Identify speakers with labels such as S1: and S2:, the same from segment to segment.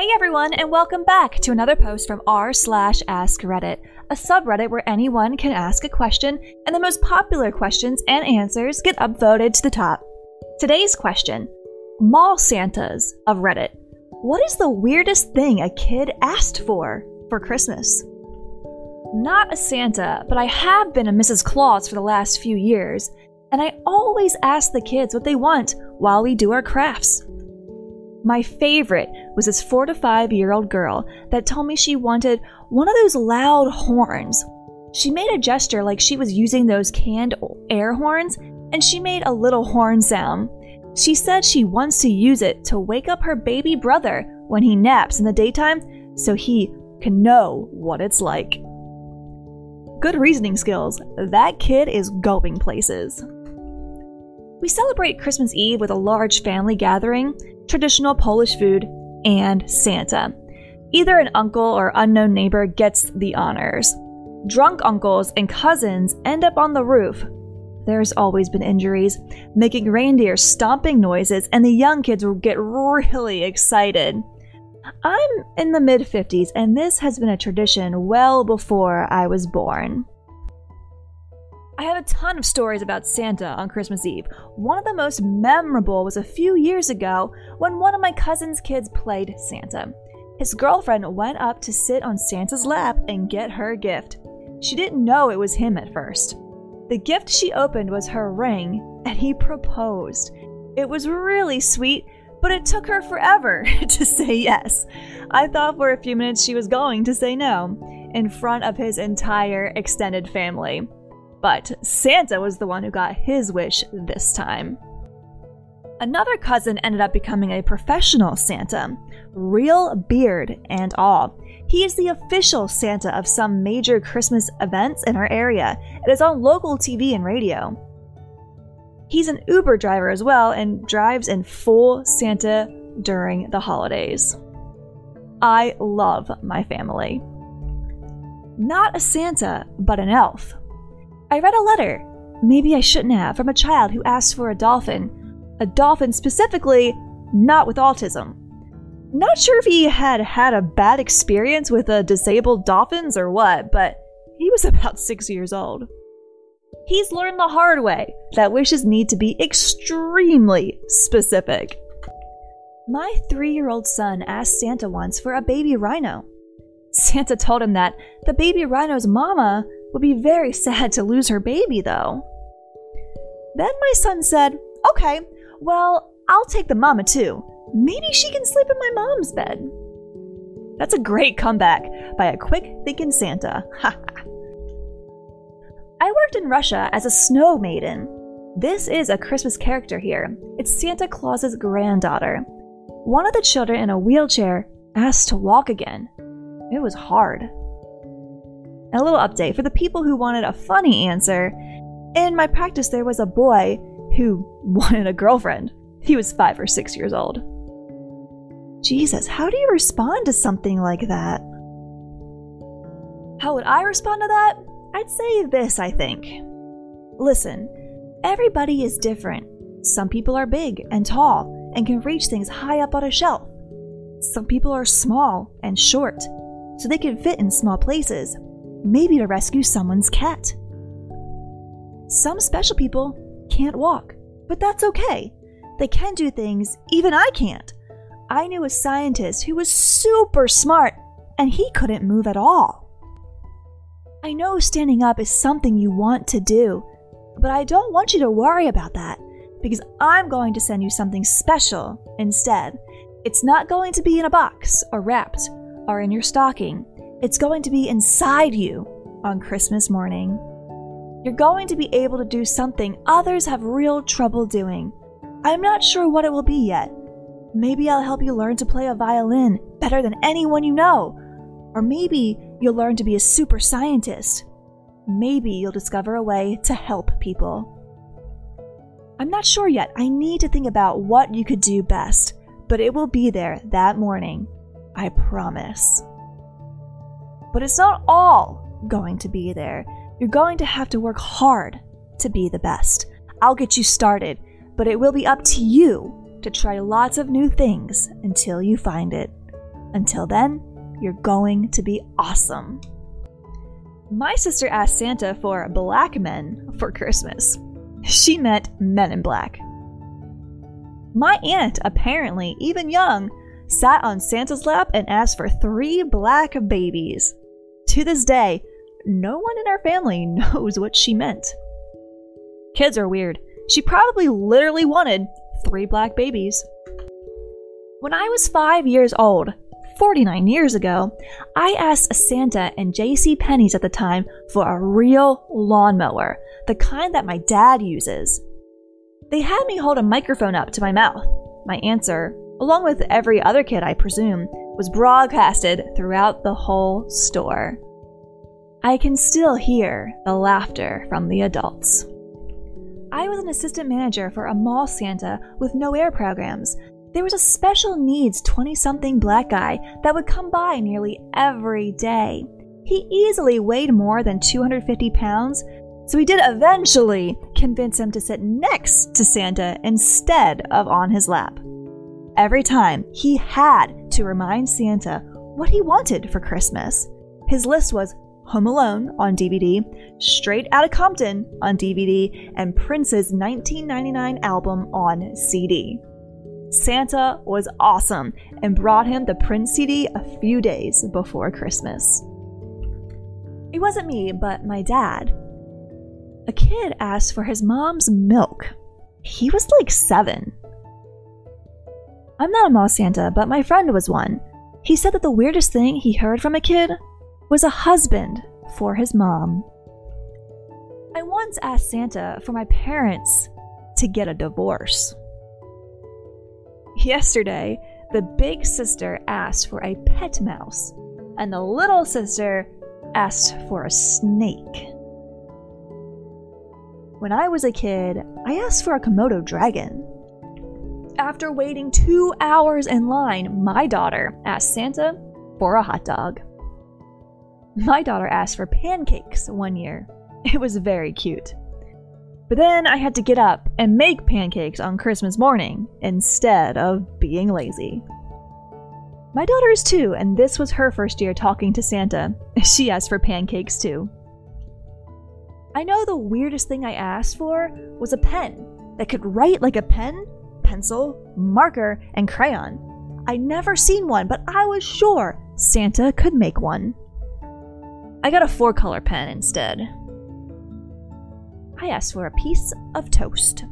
S1: Hey everyone, and welcome back to another post from r slash ask Reddit, a subreddit where anyone can ask a question, and the most popular questions and answers get upvoted to the top. Today's question: Mall Santas of Reddit. What is the weirdest thing a kid asked for for Christmas? Not a Santa, but I have been a Mrs. Claus for the last few years, and I always ask the kids what they want while we do our crafts. My favorite was this four to five year old girl that told me she wanted one of those loud horns. She made a gesture like she was using those canned air horns, and she made a little horn sound. She said she wants to use it to wake up her baby brother when he naps in the daytime so he can know what it's like. Good reasoning skills. That kid is going places. We celebrate Christmas Eve with a large family gathering, traditional Polish food, and Santa. Either an uncle or unknown neighbor gets the honors. Drunk uncles and cousins end up on the roof. There's always been injuries, making reindeer stomping noises, and the young kids will get really excited. I'm in the mid 50s, and this has been a tradition well before I was born. I have a ton of stories about Santa on Christmas Eve. One of the most memorable was a few years ago when one of my cousin's kids played Santa. His girlfriend went up to sit on Santa's lap and get her gift. She didn't know it was him at first. The gift she opened was her ring, and he proposed. It was really sweet, but it took her forever to say yes. I thought for a few minutes she was going to say no, in front of his entire extended family. But Santa was the one who got his wish this time. Another cousin ended up becoming a professional Santa, real beard and all. He is the official Santa of some major Christmas events in our area and is on local TV and radio. He's an Uber driver as well and drives in full Santa during the holidays. I love my family. Not a Santa, but an elf. I read a letter, maybe I shouldn't have, from a child who asked for a dolphin. A dolphin specifically, not with autism. Not sure if he had had a bad experience with a disabled dolphins or what, but he was about six years old. He's learned the hard way that wishes need to be extremely specific. My three year old son asked Santa once for a baby rhino. Santa told him that the baby rhino's mama would be very sad to lose her baby, though. Then my son said, Okay, well, I'll take the mama too. Maybe she can sleep in my mom's bed. That's a great comeback by a quick thinking Santa. I worked in Russia as a snow maiden. This is a Christmas character here. It's Santa Claus's granddaughter. One of the children in a wheelchair asked to walk again. It was hard. A little update for the people who wanted a funny answer. In my practice, there was a boy who wanted a girlfriend. He was five or six years old. Jesus, how do you respond to something like that? How would I respond to that? I'd say this, I think. Listen, everybody is different. Some people are big and tall and can reach things high up on a shelf. Some people are small and short, so they can fit in small places maybe to rescue someone's cat. Some special people can't walk, but that's okay. They can do things even I can't. I knew a scientist who was super smart and he couldn't move at all. I know standing up is something you want to do, but I don't want you to worry about that because I'm going to send you something special instead. It's not going to be in a box or wrapped or in your stocking. It's going to be inside you on Christmas morning. You're going to be able to do something others have real trouble doing. I'm not sure what it will be yet. Maybe I'll help you learn to play a violin better than anyone you know. Or maybe you'll learn to be a super scientist. Maybe you'll discover a way to help people. I'm not sure yet. I need to think about what you could do best, but it will be there that morning. I promise. But it's not all going to be there. You're going to have to work hard to be the best. I'll get you started, but it will be up to you to try lots of new things until you find it. Until then, you're going to be awesome. My sister asked Santa for black men for Christmas. She meant men in black. My aunt, apparently even young, sat on Santa's lap and asked for three black babies. To this day, no one in our family knows what she meant. Kids are weird. She probably literally wanted three black babies. When I was five years old, 49 years ago, I asked Santa and J.C. Penney's at the time for a real lawnmower, the kind that my dad uses. They had me hold a microphone up to my mouth. My answer, along with every other kid I presume, was broadcasted throughout the whole store. I can still hear the laughter from the adults. I was an assistant manager for a mall Santa with no air programs, there was a special needs 20 something black guy that would come by nearly every day. He easily weighed more than 250 pounds, so we did eventually convince him to sit next to Santa instead of on his lap. Every time, he had to remind Santa what he wanted for Christmas. His list was Home Alone on DVD, Straight Outta Compton on DVD, and Prince's 1999 album on CD. Santa was awesome and brought him the Prince CD a few days before Christmas. It wasn't me, but my dad. A kid asked for his mom's milk. He was like seven. I'm not a mall Santa, but my friend was one. He said that the weirdest thing he heard from a kid was a husband for his mom. I once asked Santa for my parents to get a divorce. Yesterday, the big sister asked for a pet mouse, and the little sister asked for a snake. When I was a kid, I asked for a Komodo dragon. After waiting two hours in line, my daughter asked Santa for a hot dog. My daughter asked for pancakes one year. It was very cute. But then I had to get up and make pancakes on Christmas morning instead of being lazy. My daughter is two, and this was her first year talking to Santa. She asked for pancakes too. I know the weirdest thing I asked for was a pen that could write like a pen, pencil, marker, and crayon. I'd never seen one, but I was sure Santa could make one. I got a four color pen instead. I asked for a piece of toast.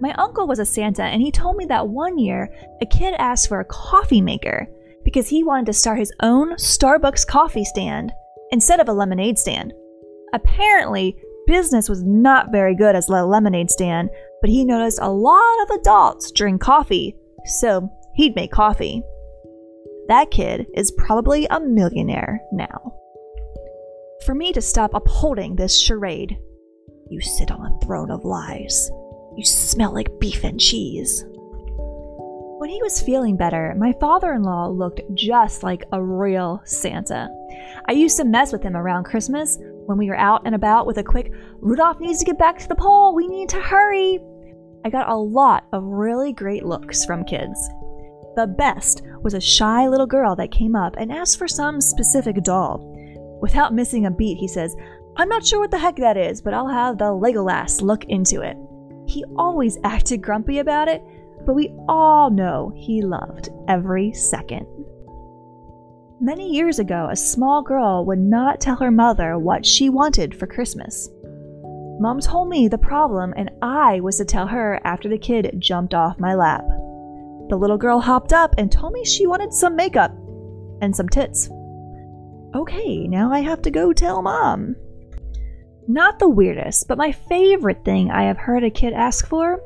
S1: My uncle was a Santa, and he told me that one year a kid asked for a coffee maker because he wanted to start his own Starbucks coffee stand instead of a lemonade stand. Apparently, business was not very good as a lemonade stand, but he noticed a lot of adults drink coffee, so he'd make coffee. That kid is probably a millionaire now. For me to stop upholding this charade, you sit on a throne of lies. You smell like beef and cheese. When he was feeling better, my father in law looked just like a real Santa. I used to mess with him around Christmas when we were out and about with a quick, Rudolph needs to get back to the pole, we need to hurry. I got a lot of really great looks from kids. The best was a shy little girl that came up and asked for some specific doll. Without missing a beat, he says, I'm not sure what the heck that is, but I'll have the Legolas look into it. He always acted grumpy about it, but we all know he loved every second. Many years ago, a small girl would not tell her mother what she wanted for Christmas. Mom told me the problem, and I was to tell her after the kid jumped off my lap. The little girl hopped up and told me she wanted some makeup and some tits. Okay, now I have to go tell mom. Not the weirdest, but my favorite thing I have heard a kid ask for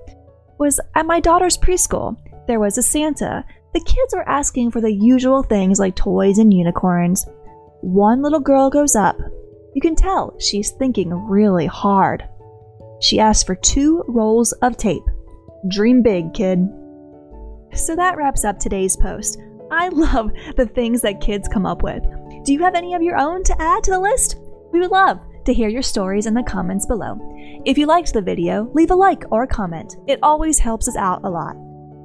S1: was at my daughter's preschool. There was a Santa. The kids were asking for the usual things like toys and unicorns. One little girl goes up. You can tell she's thinking really hard. She asked for two rolls of tape. Dream big, kid. So that wraps up today's post. I love the things that kids come up with. Do you have any of your own to add to the list? We would love to hear your stories in the comments below. If you liked the video, leave a like or a comment. It always helps us out a lot.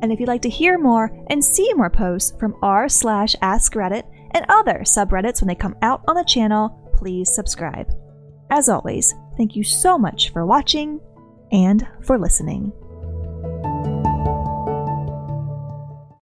S1: And if you'd like to hear more and see more posts from r slash Ask Reddit and other subreddits when they come out on the channel, please subscribe. As always, thank you so much for watching and for listening.